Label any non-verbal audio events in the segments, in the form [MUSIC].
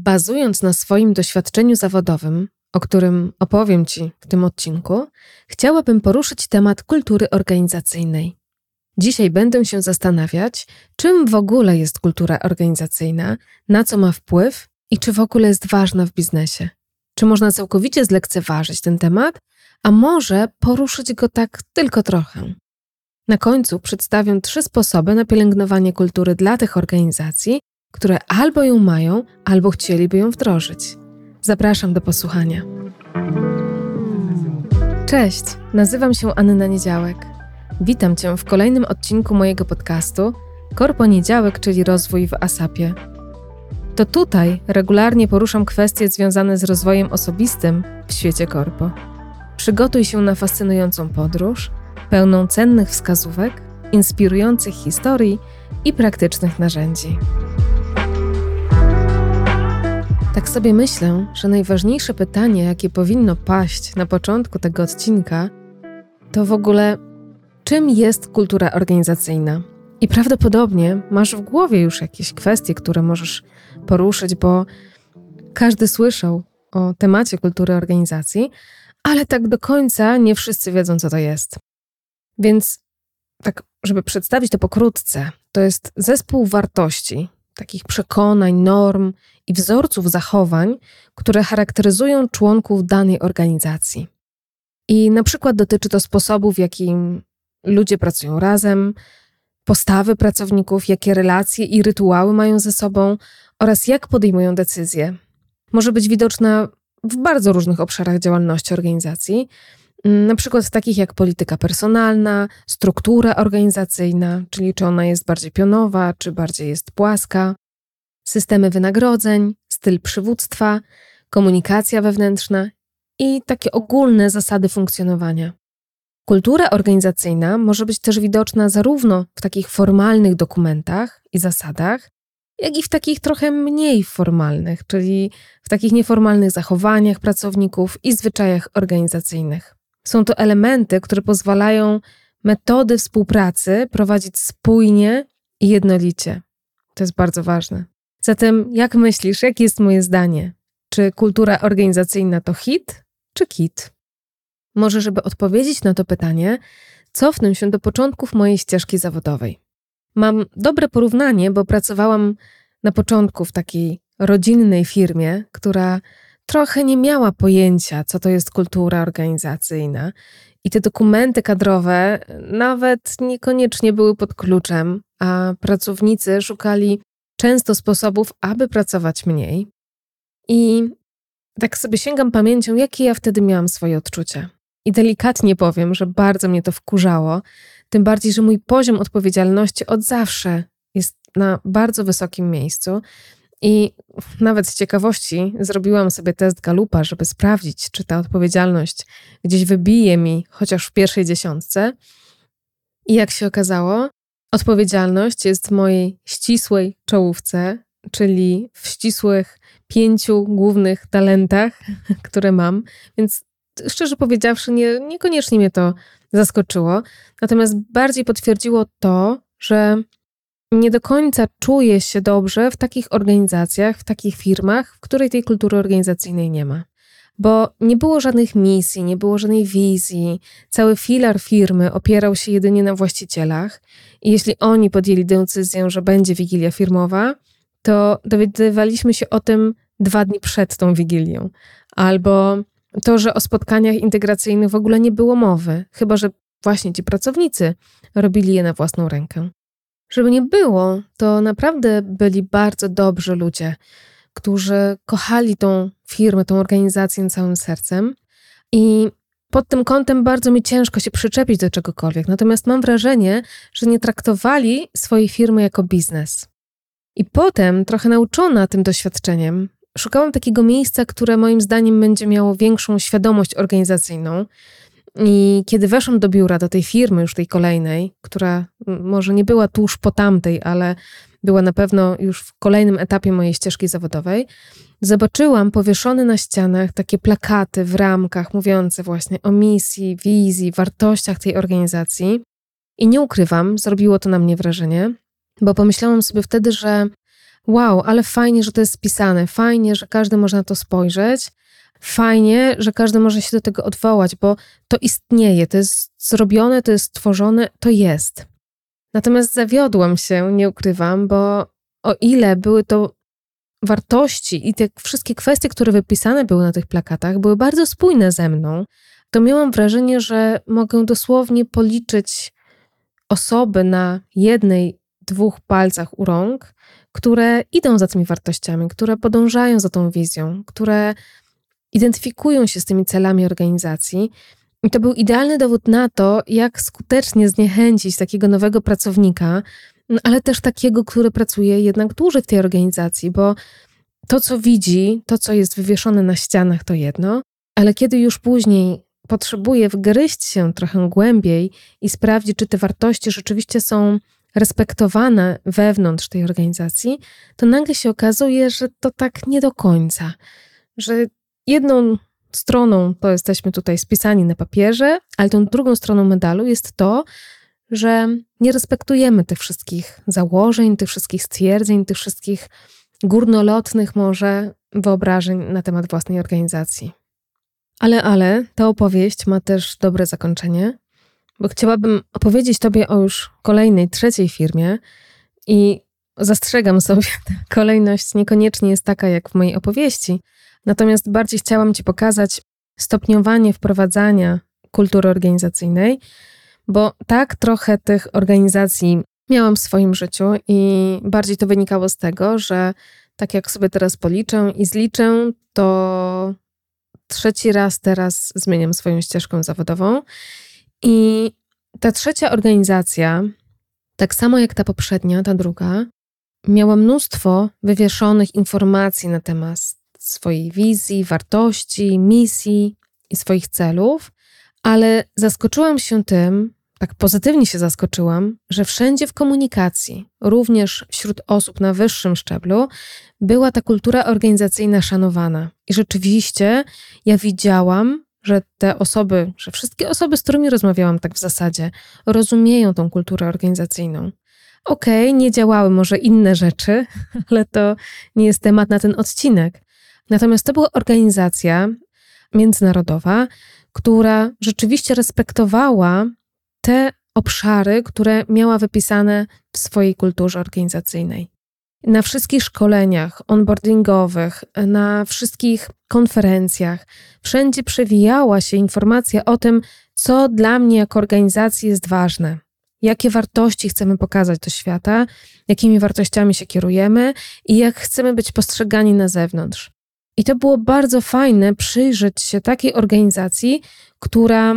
Bazując na swoim doświadczeniu zawodowym, o którym opowiem Ci w tym odcinku, chciałabym poruszyć temat kultury organizacyjnej. Dzisiaj będę się zastanawiać, czym w ogóle jest kultura organizacyjna, na co ma wpływ i czy w ogóle jest ważna w biznesie. Czy można całkowicie zlekceważyć ten temat, a może poruszyć go tak tylko trochę. Na końcu przedstawię trzy sposoby na pielęgnowanie kultury dla tych organizacji, które albo ją mają, albo chcieliby ją wdrożyć. Zapraszam do posłuchania. Cześć, nazywam się Anna Niedziałek. Witam Cię w kolejnym odcinku mojego podcastu Korpo Niedziałek, czyli rozwój w ASAPie. To tutaj regularnie poruszam kwestie związane z rozwojem osobistym w świecie korpo. Przygotuj się na fascynującą podróż, pełną cennych wskazówek, inspirujących historii i praktycznych narzędzi. Tak sobie myślę, że najważniejsze pytanie, jakie powinno paść na początku tego odcinka, to w ogóle, czym jest kultura organizacyjna? I prawdopodobnie masz w głowie już jakieś kwestie, które możesz poruszyć, bo każdy słyszał o temacie kultury organizacji, ale tak do końca nie wszyscy wiedzą, co to jest. Więc, tak, żeby przedstawić to pokrótce, to jest zespół wartości, takich przekonań, norm i wzorców zachowań, które charakteryzują członków danej organizacji. I na przykład dotyczy to sposobu, w jakim ludzie pracują razem, postawy pracowników, jakie relacje i rytuały mają ze sobą oraz jak podejmują decyzje. Może być widoczna w bardzo różnych obszarach działalności organizacji, na przykład takich jak polityka personalna, struktura organizacyjna, czyli czy ona jest bardziej pionowa, czy bardziej jest płaska, systemy wynagrodzeń, styl przywództwa, komunikacja wewnętrzna i takie ogólne zasady funkcjonowania. Kultura organizacyjna może być też widoczna zarówno w takich formalnych dokumentach i zasadach, jak i w takich trochę mniej formalnych, czyli w takich nieformalnych zachowaniach pracowników i zwyczajach organizacyjnych. Są to elementy, które pozwalają metody współpracy prowadzić spójnie i jednolicie. To jest bardzo ważne. Zatem, jak myślisz, jakie jest moje zdanie? Czy kultura organizacyjna to hit czy kit? Może, żeby odpowiedzieć na to pytanie, cofnę się do początków mojej ścieżki zawodowej. Mam dobre porównanie, bo pracowałam na początku w takiej rodzinnej firmie, która trochę nie miała pojęcia, co to jest kultura organizacyjna. I te dokumenty kadrowe nawet niekoniecznie były pod kluczem, a pracownicy szukali często sposobów, aby pracować mniej. I tak sobie sięgam pamięcią, jakie ja wtedy miałam swoje odczucia. I delikatnie powiem, że bardzo mnie to wkurzało, tym bardziej, że mój poziom odpowiedzialności od zawsze jest na bardzo wysokim miejscu. I nawet z ciekawości zrobiłam sobie test Galupa, żeby sprawdzić, czy ta odpowiedzialność gdzieś wybije mi chociaż w pierwszej dziesiątce. I jak się okazało, odpowiedzialność jest w mojej ścisłej czołówce, czyli w ścisłych pięciu głównych talentach, [LAUGHS] które mam. Więc szczerze powiedziawszy, nie, niekoniecznie mnie to zaskoczyło. Natomiast bardziej potwierdziło to, że nie do końca czuję się dobrze w takich organizacjach, w takich firmach, w której tej kultury organizacyjnej nie ma. Bo nie było żadnych misji, nie było żadnej wizji. Cały filar firmy opierał się jedynie na właścicielach. I jeśli oni podjęli decyzję, że będzie wigilia firmowa, to dowiadywaliśmy się o tym dwa dni przed tą wigilią. Albo to, że o spotkaniach integracyjnych w ogóle nie było mowy, chyba że właśnie ci pracownicy robili je na własną rękę. Żeby nie było, to naprawdę byli bardzo dobrzy ludzie, którzy kochali tą firmę, tą organizację całym sercem. I pod tym kątem bardzo mi ciężko się przyczepić do czegokolwiek. Natomiast mam wrażenie, że nie traktowali swojej firmy jako biznes. I potem, trochę nauczona tym doświadczeniem, szukałam takiego miejsca, które moim zdaniem będzie miało większą świadomość organizacyjną, i kiedy weszłam do biura, do tej firmy, już tej kolejnej, która może nie była tuż po tamtej, ale była na pewno już w kolejnym etapie mojej ścieżki zawodowej, zobaczyłam powieszone na ścianach takie plakaty w ramkach mówiące właśnie o misji, wizji, wartościach tej organizacji. I nie ukrywam, zrobiło to na mnie wrażenie, bo pomyślałam sobie wtedy, że wow, ale fajnie, że to jest spisane, fajnie, że każdy może na to spojrzeć, fajnie, że każdy może się do tego odwołać, bo to istnieje, to jest zrobione, to jest stworzone, to jest. Natomiast zawiodłam się, nie ukrywam, bo o ile były to wartości i te wszystkie kwestie, które wypisane były na tych plakatach, były bardzo spójne ze mną, to miałam wrażenie, że mogę dosłownie policzyć osoby na jednej, dwóch palcach u rąk, które idą za tymi wartościami, które podążają za tą wizją, które identyfikują się z tymi celami organizacji. I to był idealny dowód na to, jak skutecznie zniechęcić takiego nowego pracownika, no, ale też takiego, który pracuje jednak dłużej w tej organizacji, bo to, co widzi, to, co jest wywieszone na ścianach, to jedno, ale kiedy już później potrzebuje wgryźć się trochę głębiej i sprawdzić, czy te wartości rzeczywiście są respektowane wewnątrz tej organizacji, to nagle się okazuje, że to tak nie do końca, że jedną stroną to jesteśmy tutaj spisani na papierze, ale tą drugą stroną medalu jest to, że nie respektujemy tych wszystkich założeń, tych wszystkich stwierdzeń, tych wszystkich górnolotnych może wyobrażeń na temat własnej organizacji. Ale, ale, ta opowieść ma też dobre zakończenie, bo chciałabym opowiedzieć Tobie o już kolejnej, trzeciej firmie i zastrzegam sobie, [LAUGHS] ta kolejność niekoniecznie jest taka jak w mojej opowieści, natomiast bardziej chciałam Ci pokazać stopniowanie wprowadzania kultury organizacyjnej, bo tak trochę tych organizacji miałam w swoim życiu i bardziej to wynikało z tego, że tak jak sobie teraz policzę i zliczę, to trzeci raz teraz zmieniam swoją ścieżkę zawodową. I ta trzecia organizacja, tak samo jak ta poprzednia, ta druga, miała mnóstwo wywieszonych informacji na temat swojej wizji, wartości, misji i swoich celów, ale zaskoczyłam się tym, tak pozytywnie się zaskoczyłam, że wszędzie w komunikacji, również wśród osób na wyższym szczeblu, była ta kultura organizacyjna szanowana. I rzeczywiście ja widziałam, że te osoby, że wszystkie osoby, z którymi rozmawiałam tak w zasadzie, rozumieją tą kulturę organizacyjną. Okej, okay, nie działały może inne rzeczy, [LAUGHS] ale to nie jest temat na ten odcinek. Natomiast to była organizacja międzynarodowa, która rzeczywiście respektowała te obszary, które miała wypisane w swojej kulturze organizacyjnej. Na wszystkich szkoleniach onboardingowych, na wszystkich konferencjach, wszędzie przewijała się informacja o tym, co dla mnie jako organizacji jest ważne, jakie wartości chcemy pokazać do świata, jakimi wartościami się kierujemy i jak chcemy być postrzegani na zewnątrz. I to było bardzo fajne przyjrzeć się takiej organizacji, która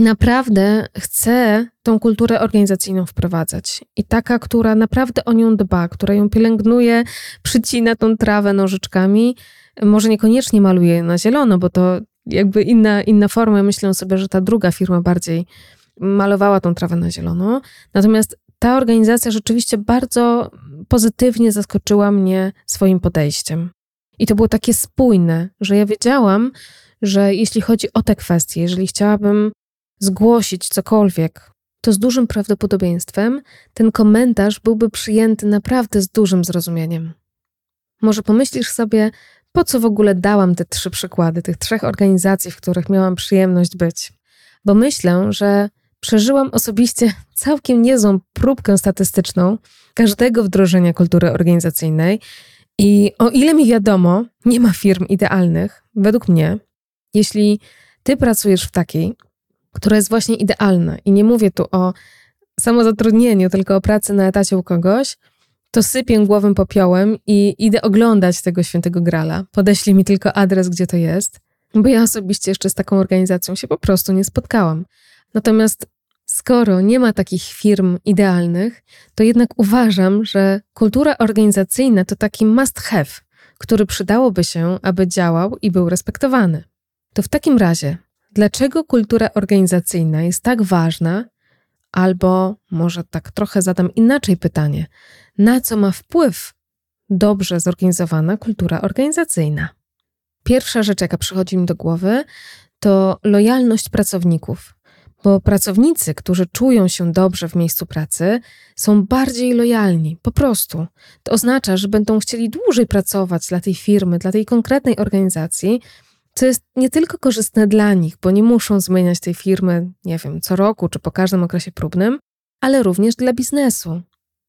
naprawdę chce tą kulturę organizacyjną wprowadzać. I taka, która naprawdę o nią dba, która ją pielęgnuje, przycina tą trawę nożyczkami, może niekoniecznie maluje na zielono, bo to jakby inna, inna forma. Myślę sobie, że ta druga firma bardziej malowała tą trawę na zielono. Natomiast ta organizacja rzeczywiście bardzo pozytywnie zaskoczyła mnie swoim podejściem. I to było takie spójne, że ja wiedziałam, że jeśli chodzi o te kwestie, jeżeli chciałabym zgłosić cokolwiek, to z dużym prawdopodobieństwem ten komentarz byłby przyjęty naprawdę z dużym zrozumieniem. Może pomyślisz sobie, po co w ogóle dałam te trzy przykłady, tych trzech organizacji, w których miałam przyjemność być? Bo myślę, że przeżyłam osobiście całkiem niezłą próbkę statystyczną każdego wdrożenia kultury organizacyjnej. I o ile mi wiadomo, nie ma firm idealnych, według mnie, jeśli ty pracujesz w takiej, która jest właśnie idealna. I nie mówię tu o samozatrudnieniu, tylko o pracy na etacie u kogoś, to sypię głową popiołem i idę oglądać tego świętego grala. Podeślij mi tylko adres, gdzie to jest, bo ja osobiście jeszcze z taką organizacją się po prostu nie spotkałam. Natomiast skoro nie ma takich firm idealnych, to jednak uważam, że kultura organizacyjna to taki must have, który przydałoby się, aby działał i był respektowany. To w takim razie dlaczego kultura organizacyjna jest tak ważna, albo może tak trochę zadam inaczej pytanie, na co ma wpływ dobrze zorganizowana kultura organizacyjna? Pierwsza rzecz, jaka przychodzi mi do głowy, to lojalność pracowników. Bo pracownicy, którzy czują się dobrze w miejscu pracy, są bardziej lojalni, po prostu. To oznacza, że będą chcieli dłużej pracować dla tej firmy, dla tej konkretnej organizacji, co jest nie tylko korzystne dla nich, bo nie muszą zmieniać tej firmy, nie wiem, co roku czy po każdym okresie próbnym, ale również dla biznesu.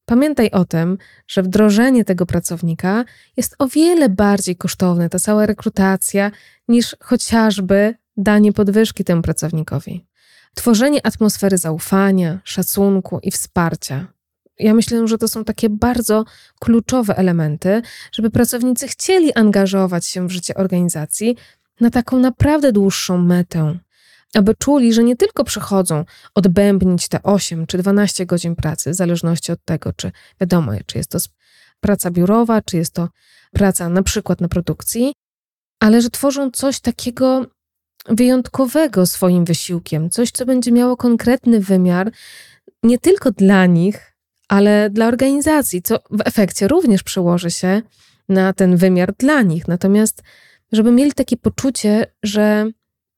Pamiętaj o tym, że wdrożenie tego pracownika jest o wiele bardziej kosztowne, ta cała rekrutacja, niż chociażby danie podwyżki temu pracownikowi. Tworzenie atmosfery zaufania, szacunku i wsparcia. Ja myślę, że to są takie bardzo kluczowe elementy, żeby pracownicy chcieli angażować się w życie organizacji na taką naprawdę dłuższą metę, aby czuli, że nie tylko przychodzą odbębnić te 8 czy 12 godzin pracy, w zależności od tego, czy wiadomo, czy jest to praca biurowa, czy jest to praca na przykład na produkcji, ale że tworzą coś takiego wyjątkowego swoim wysiłkiem, coś, co będzie miało konkretny wymiar nie tylko dla nich, ale dla organizacji, co w efekcie również przełoży się na ten wymiar dla nich. Natomiast, żeby mieli takie poczucie, że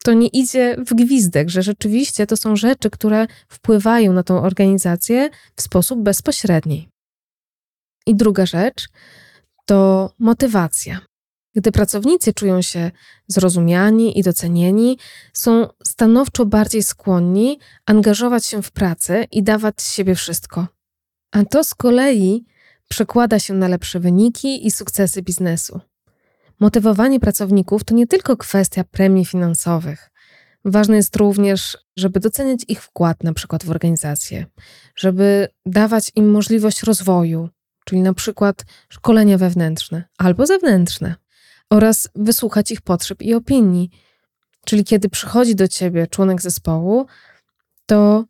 to nie idzie w gwizdek, że rzeczywiście to są rzeczy, które wpływają na tą organizację w sposób bezpośredni. I druga rzecz to motywacja. Gdy pracownicy czują się zrozumiani i docenieni, są stanowczo bardziej skłonni angażować się w pracę i dawać z siebie wszystko. A to z kolei przekłada się na lepsze wyniki i sukcesy biznesu. Motywowanie pracowników to nie tylko kwestia premii finansowych. Ważne jest również, żeby doceniać ich wkład na przykład w organizację, żeby dawać im możliwość rozwoju, czyli na przykład szkolenia wewnętrzne albo zewnętrzne oraz wysłuchać ich potrzeb i opinii. Czyli kiedy przychodzi do ciebie członek zespołu, to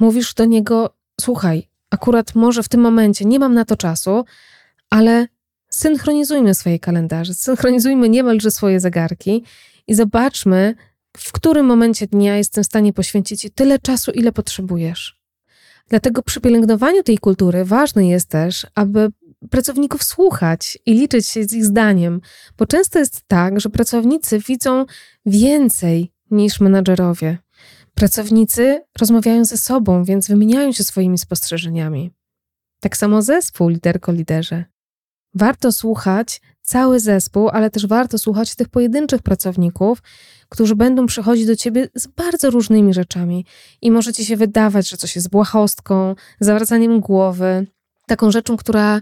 mówisz do niego: Słuchaj, akurat może w tym momencie nie mam na to czasu, ale synchronizujmy swoje kalendarze, synchronizujmy niemalże swoje zegarki i zobaczmy, w którym momencie dnia jestem w stanie poświęcić Ci tyle czasu, ile potrzebujesz. Dlatego przy pielęgnowaniu tej kultury ważne jest też, aby pracowników słuchać i liczyć się z ich zdaniem, bo często jest tak, że pracownicy widzą więcej niż menadżerowie. Pracownicy rozmawiają ze sobą, więc wymieniają się swoimi spostrzeżeniami. Tak samo zespół, liderko, liderze. Warto słuchać cały zespół, ale też warto słuchać tych pojedynczych pracowników, którzy będą przychodzić do ciebie z bardzo różnymi rzeczami. I może ci się wydawać, że coś jest błahostką, zawracaniem głowy, taką rzeczą, która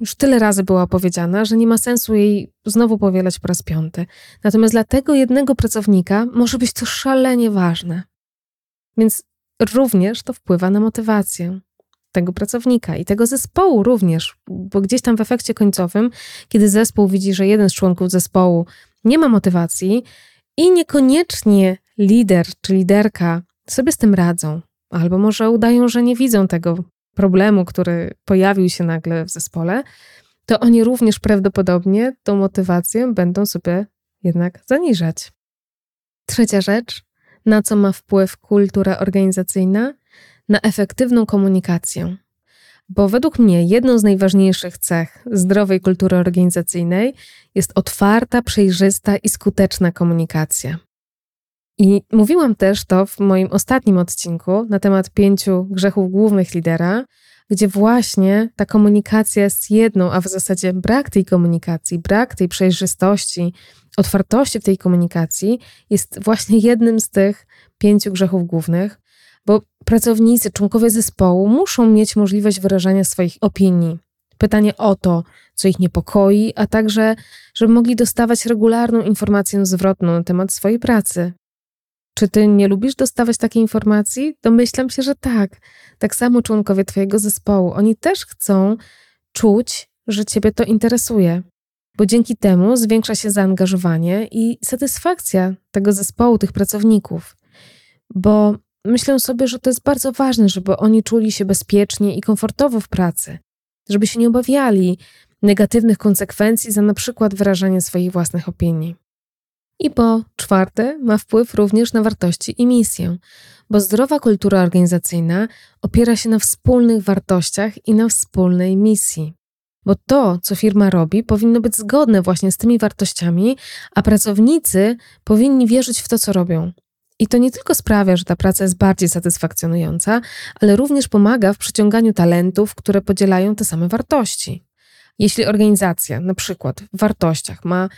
już tyle razy była powiedziana, że nie ma sensu jej znowu powielać po raz piąty. Natomiast dla tego jednego pracownika może być to szalenie ważne. Więc również to wpływa na motywację tego pracownika i tego zespołu również, bo gdzieś tam w efekcie końcowym, kiedy zespół widzi, że jeden z członków zespołu nie ma motywacji i niekoniecznie lider czy liderka sobie z tym radzą, albo może udają, że nie widzą tego problemu, który pojawił się nagle w zespole, to oni również prawdopodobnie tą motywację będą sobie jednak zaniżać. Trzecia rzecz, na co ma wpływ kultura organizacyjna? Na efektywną komunikację. Bo według mnie jedną z najważniejszych cech zdrowej kultury organizacyjnej jest otwarta, przejrzysta i skuteczna komunikacja. I mówiłam też to w moim ostatnim odcinku na temat pięciu grzechów głównych lidera, gdzie właśnie ta komunikacja jest jedną, a w zasadzie brak tej komunikacji, brak tej przejrzystości, otwartości w tej komunikacji jest właśnie jednym z tych pięciu grzechów głównych, bo pracownicy, członkowie zespołu muszą mieć możliwość wyrażania swoich opinii. Pytanie o to, co ich niepokoi, a także, żeby mogli dostawać regularną informację zwrotną na temat swojej pracy. Czy ty nie lubisz dostawać takiej informacji? Domyślam się, że tak. Tak samo członkowie twojego zespołu. Oni też chcą czuć, że ciebie to interesuje, bo dzięki temu zwiększa się zaangażowanie i satysfakcja tego zespołu, tych pracowników. Bo myślę sobie, że to jest bardzo ważne, żeby oni czuli się bezpiecznie i komfortowo w pracy, żeby się nie obawiali negatywnych konsekwencji za na przykład wyrażanie swoich własnych opinii. I po czwarte, ma wpływ również na wartości i misję, bo zdrowa kultura organizacyjna opiera się na wspólnych wartościach i na wspólnej misji. Bo to, co firma robi, powinno być zgodne właśnie z tymi wartościami, a pracownicy powinni wierzyć w to, co robią. I to nie tylko sprawia, że ta praca jest bardziej satysfakcjonująca, ale również pomaga w przyciąganiu talentów, które podzielają te same wartości. Jeśli organizacja, na przykład w wartościach, ma,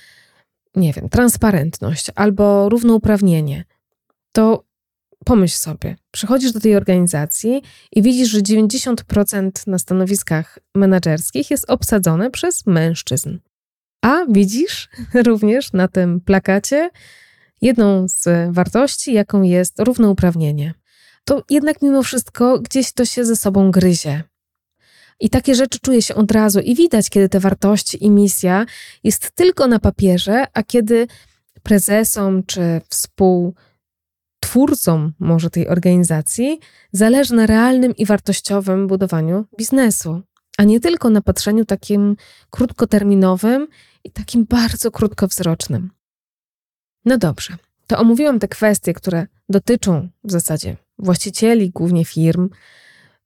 nie wiem, transparentność albo równouprawnienie, to pomyśl sobie, przychodzisz do tej organizacji i widzisz, że 90% na stanowiskach menedżerskich jest obsadzone przez mężczyzn. A widzisz [LAUGHS] również na tym plakacie jedną z wartości, jaką jest równouprawnienie. To jednak mimo wszystko gdzieś to się ze sobą gryzie. I takie rzeczy czuje się od razu i widać, kiedy te wartości i misja jest tylko na papierze, a kiedy prezesom czy współtwórcom może tej organizacji zależy na realnym i wartościowym budowaniu biznesu, a nie tylko na patrzeniu takim krótkoterminowym i takim bardzo krótkowzrocznym. No dobrze, to omówiłam te kwestie, które dotyczą w zasadzie właścicieli, głównie firm,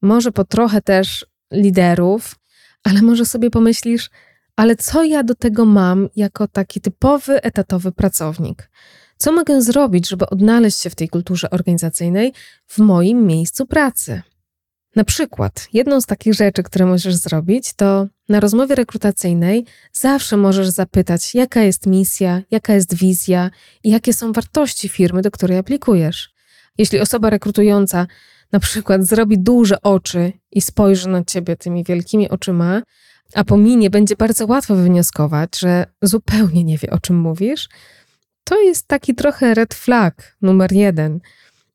może po trochę też liderów, ale może sobie pomyślisz, ale co ja do tego mam jako taki typowy etatowy pracownik? Co mogę zrobić, żeby odnaleźć się w tej kulturze organizacyjnej w moim miejscu pracy? Na przykład, jedną z takich rzeczy, które możesz zrobić, to na rozmowie rekrutacyjnej zawsze możesz zapytać, jaka jest misja, jaka jest wizja i jakie są wartości firmy, do której aplikujesz. Jeśli osoba rekrutująca na przykład zrobi duże oczy i spojrzy na ciebie tymi wielkimi oczyma, a po minie będzie bardzo łatwo wywnioskować, że zupełnie nie wie, o czym mówisz, to jest taki trochę red flag numer jeden –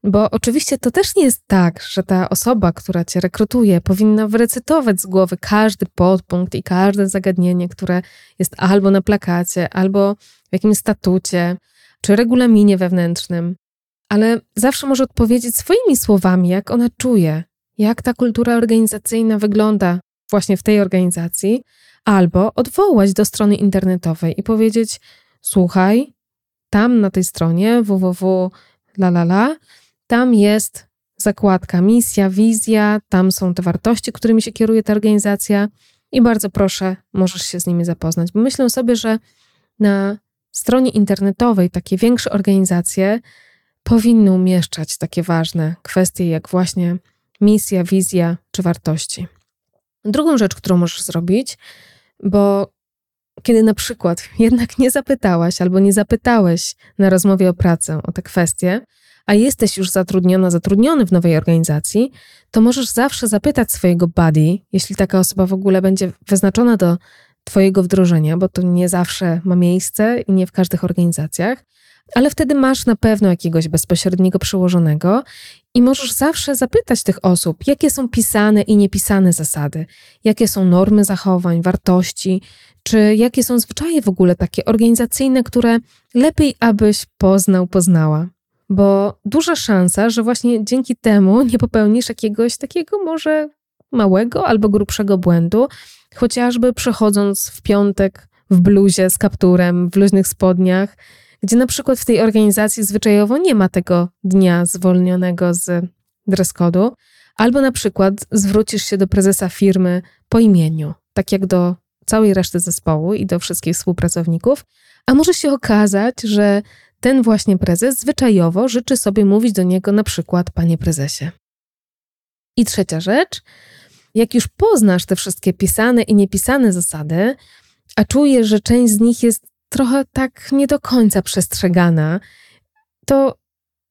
bo oczywiście to też nie jest tak, że ta osoba, która cię rekrutuje, powinna wyrecytować z głowy każdy podpunkt i każde zagadnienie, które jest albo na plakacie, albo w jakimś statucie, czy regulaminie wewnętrznym. Ale zawsze może odpowiedzieć swoimi słowami, jak ona czuje, jak ta kultura organizacyjna wygląda właśnie w tej organizacji, albo odwołać do strony internetowej i powiedzieć: Słuchaj, tam na tej stronie www. La, la, la, tam jest zakładka misja, wizja, tam są te wartości, którymi się kieruje ta organizacja i bardzo proszę, możesz się z nimi zapoznać. Bo myślę sobie, że na stronie internetowej takie większe organizacje powinny umieszczać takie ważne kwestie jak właśnie misja, wizja czy wartości. Drugą rzecz, którą możesz zrobić, bo kiedy na przykład [LAUGHS] jednak nie zapytałaś albo nie zapytałeś na rozmowie o pracę o te kwestie, a jesteś już zatrudniona, zatrudniony w nowej organizacji, to możesz zawsze zapytać swojego buddy, jeśli taka osoba w ogóle będzie wyznaczona do Twojego wdrożenia, bo to nie zawsze ma miejsce i nie w każdych organizacjach, ale wtedy masz na pewno jakiegoś bezpośredniego przełożonego i możesz zawsze zapytać tych osób, jakie są pisane i niepisane zasady, jakie są normy zachowań, wartości, czy jakie są zwyczaje w ogóle takie organizacyjne, które lepiej abyś poznał, poznała. Bo duża szansa, że właśnie dzięki temu nie popełnisz jakiegoś takiego może małego albo grubszego błędu, chociażby przechodząc w piątek w bluzie z kapturem, w luźnych spodniach, gdzie na przykład w tej organizacji zwyczajowo nie ma tego dnia zwolnionego z dress code'u, albo na przykład zwrócisz się do prezesa firmy po imieniu, tak jak do całej reszty zespołu i do wszystkich współpracowników, a może się okazać, że ten właśnie prezes zwyczajowo życzy sobie mówić do niego na przykład panie prezesie. I trzecia rzecz, jak już poznasz te wszystkie pisane i niepisane zasady, a czujesz, że część z nich jest trochę tak nie do końca przestrzegana, to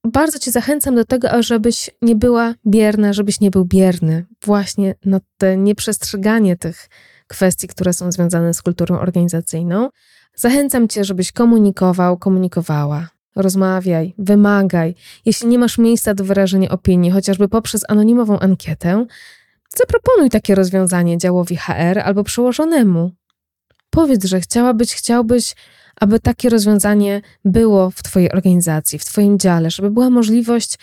bardzo Cię zachęcam do tego, ażebyś nie była bierna, żebyś nie był bierny właśnie na te nieprzestrzeganie tych kwestii, które są związane z kulturą organizacyjną, Zachęcam Cię, żebyś komunikował, komunikowała. Rozmawiaj, wymagaj. Jeśli nie masz miejsca do wyrażenia opinii, chociażby poprzez anonimową ankietę, zaproponuj takie rozwiązanie działowi HR albo przełożonemu. Powiedz, że chciałabyś, chciałbyś, aby takie rozwiązanie było w Twojej organizacji, w Twoim dziale, żeby była możliwość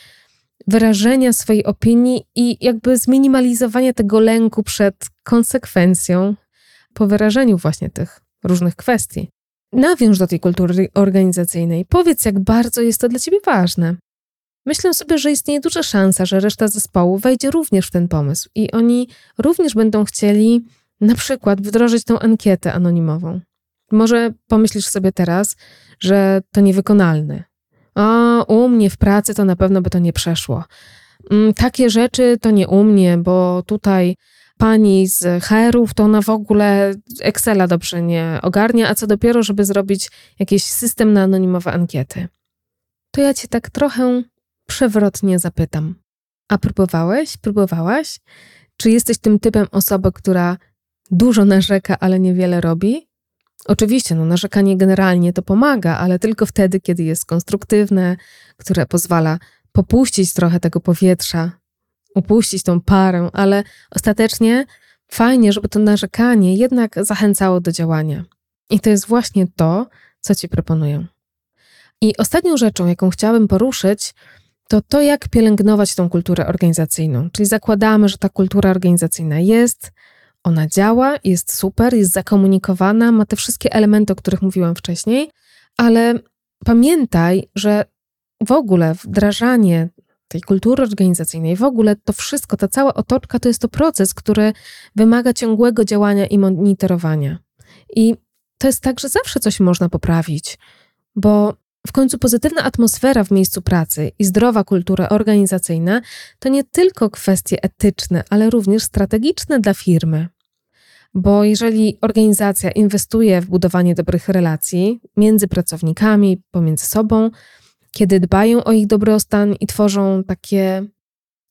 wyrażenia swojej opinii i jakby zminimalizowania tego lęku przed konsekwencją po wyrażeniu właśnie tych różnych kwestii. Nawiąż do tej kultury organizacyjnej. Powiedz, jak bardzo jest to dla ciebie ważne. Myślę sobie, że istnieje duża szansa, że reszta zespołu wejdzie również w ten pomysł i oni również będą chcieli na przykład wdrożyć tą ankietę anonimową. Może pomyślisz sobie teraz, że to niewykonalne. A u mnie w pracy to na pewno by to nie przeszło. Mm, takie rzeczy to nie u mnie, bo tutaj pani z HR-ów to ona w ogóle Excela dobrze nie ogarnia, a co dopiero, żeby zrobić jakiś system na anonimowe ankiety. To ja cię tak trochę przewrotnie zapytam. A próbowałeś? Próbowałaś? Czy jesteś tym typem osoby, która dużo narzeka, ale niewiele robi? Oczywiście, no, narzekanie generalnie to pomaga, ale tylko wtedy, kiedy jest konstruktywne, które pozwala popuścić trochę tego powietrza, upuścić tą parę, ale ostatecznie fajnie, żeby to narzekanie jednak zachęcało do działania. I to jest właśnie to, co Ci proponuję. I ostatnią rzeczą, jaką chciałabym poruszyć, to to, jak pielęgnować tą kulturę organizacyjną. Czyli zakładamy, że ta kultura organizacyjna jest, ona działa, jest super, jest zakomunikowana, ma te wszystkie elementy, o których mówiłam wcześniej, ale pamiętaj, że w ogóle wdrażanie tej kultury organizacyjnej, w ogóle to wszystko, ta cała otoczka to jest to proces, który wymaga ciągłego działania i monitorowania. I to jest tak, że zawsze coś można poprawić, bo w końcu pozytywna atmosfera w miejscu pracy i zdrowa kultura organizacyjna to nie tylko kwestie etyczne, ale również strategiczne dla firmy. Bo jeżeli organizacja inwestuje w budowanie dobrych relacji między pracownikami, pomiędzy sobą, kiedy dbają o ich dobrostan i tworzą takie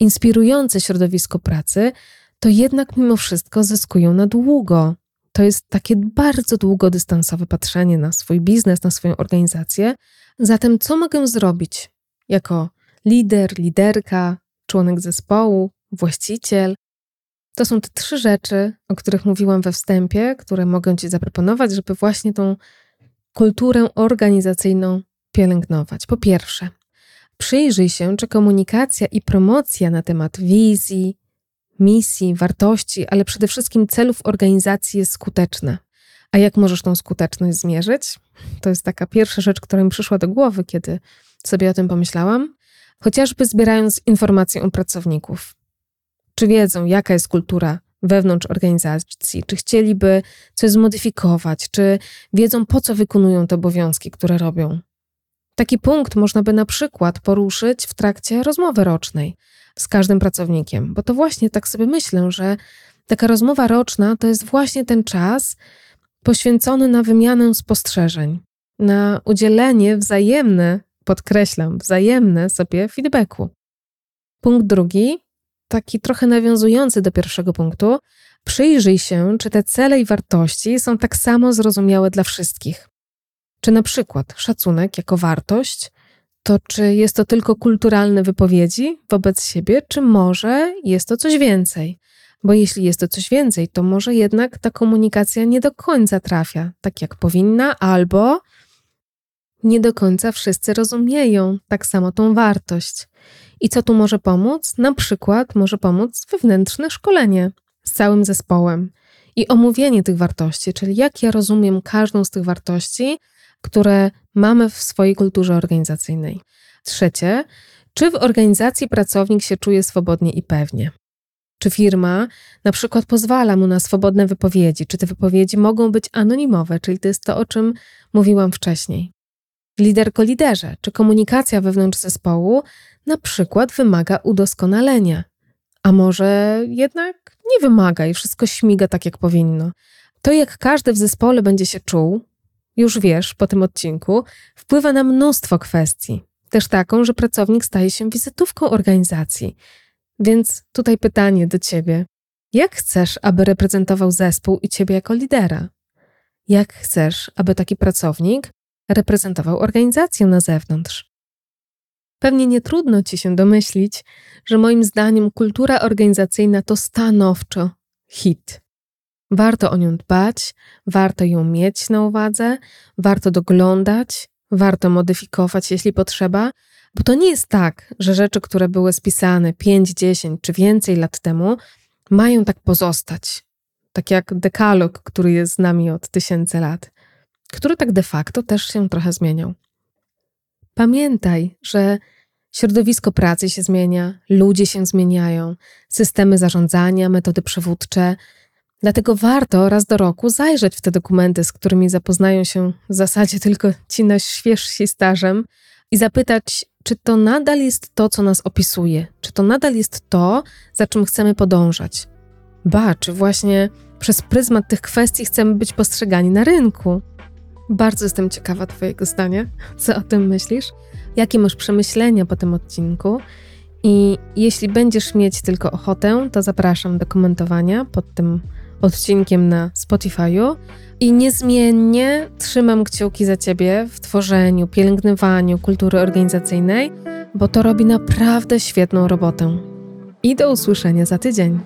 inspirujące środowisko pracy, to jednak mimo wszystko zyskują na długo. To jest takie bardzo długodystansowe patrzenie na swój biznes, na swoją organizację. Zatem, co mogę zrobić jako lider, liderka, członek zespołu, właściciel? To są te trzy rzeczy, o których mówiłam we wstępie, które mogę Ci zaproponować, żeby właśnie tą kulturę organizacyjną pielęgnować. Po pierwsze, przyjrzyj się, czy komunikacja i promocja na temat wizji, misji, wartości, ale przede wszystkim celów organizacji jest skuteczna. A jak możesz tą skuteczność zmierzyć? To jest taka pierwsza rzecz, która mi przyszła do głowy, kiedy sobie o tym pomyślałam. Chociażby zbierając informacje u pracowników. Czy wiedzą, jaka jest kultura wewnątrz organizacji, czy chcieliby coś zmodyfikować, czy wiedzą, po co wykonują te obowiązki, które robią. Taki punkt można by na przykład poruszyć w trakcie rozmowy rocznej z każdym pracownikiem, bo to właśnie tak sobie myślę, że taka rozmowa roczna to jest właśnie ten czas poświęcony na wymianę spostrzeżeń, na udzielenie wzajemne, podkreślam, wzajemne sobie feedbacku. Punkt drugi, taki trochę nawiązujący do pierwszego punktu, przyjrzyj się, czy te cele i wartości są tak samo zrozumiałe dla wszystkich. Czy na przykład szacunek jako wartość, to czy jest to tylko kulturalne wypowiedzi wobec siebie, czy może jest to coś więcej? Bo jeśli jest to coś więcej, to może jednak ta komunikacja nie do końca trafia tak, jak powinna, albo nie do końca wszyscy rozumieją tak samo tą wartość. I co tu może pomóc? Na przykład może pomóc wewnętrzne szkolenie z całym zespołem i omówienie tych wartości, czyli jak ja rozumiem każdą z tych wartości, które mamy w swojej kulturze organizacyjnej. Trzecie, czy w organizacji pracownik się czuje swobodnie i pewnie? Czy firma na przykład pozwala mu na swobodne wypowiedzi? Czy te wypowiedzi mogą być anonimowe, czyli to jest to, o czym mówiłam wcześniej? Liderko liderze, czy komunikacja wewnątrz zespołu na przykład wymaga udoskonalenia? A może jednak nie wymaga i wszystko śmiga tak, jak powinno? To, jak każdy w zespole będzie się czuł, już wiesz po tym odcinku, wpływa na mnóstwo kwestii. Też taką, że pracownik staje się wizytówką organizacji. Więc tutaj pytanie do ciebie. Jak chcesz, aby reprezentował zespół i ciebie jako lidera? Jak chcesz, aby taki pracownik reprezentował organizację na zewnątrz? Pewnie nie trudno ci się domyślić, że moim zdaniem kultura organizacyjna to stanowczo hit. Warto o nią dbać, warto ją mieć na uwadze, warto doglądać, warto modyfikować, jeśli potrzeba, bo to nie jest tak, że rzeczy, które były spisane 5, 10 czy więcej lat temu, mają tak pozostać. Tak jak dekalog, który jest z nami od tysięcy lat, który tak de facto też się trochę zmieniał. Pamiętaj, że środowisko pracy się zmienia, ludzie się zmieniają, systemy zarządzania, metody przywódcze, Dlatego warto raz do roku zajrzeć w te dokumenty, z którymi zapoznają się w zasadzie [LAUGHS] tylko ci świeżsi stażem, i zapytać, czy to nadal jest to, co nas opisuje, czy to nadal jest to, za czym chcemy podążać. Ba, czy właśnie przez pryzmat tych kwestii chcemy być postrzegani na rynku. Bardzo jestem ciekawa Twojego zdania. Co o tym myślisz? Jakie masz przemyślenia po tym odcinku? I jeśli będziesz mieć tylko ochotę, to zapraszam do komentowania pod tym odcinkiem na Spotify'u. I niezmiennie trzymam kciuki za Ciebie w tworzeniu, pielęgnowaniu kultury organizacyjnej, bo to robi naprawdę świetną robotę. I do usłyszenia za tydzień.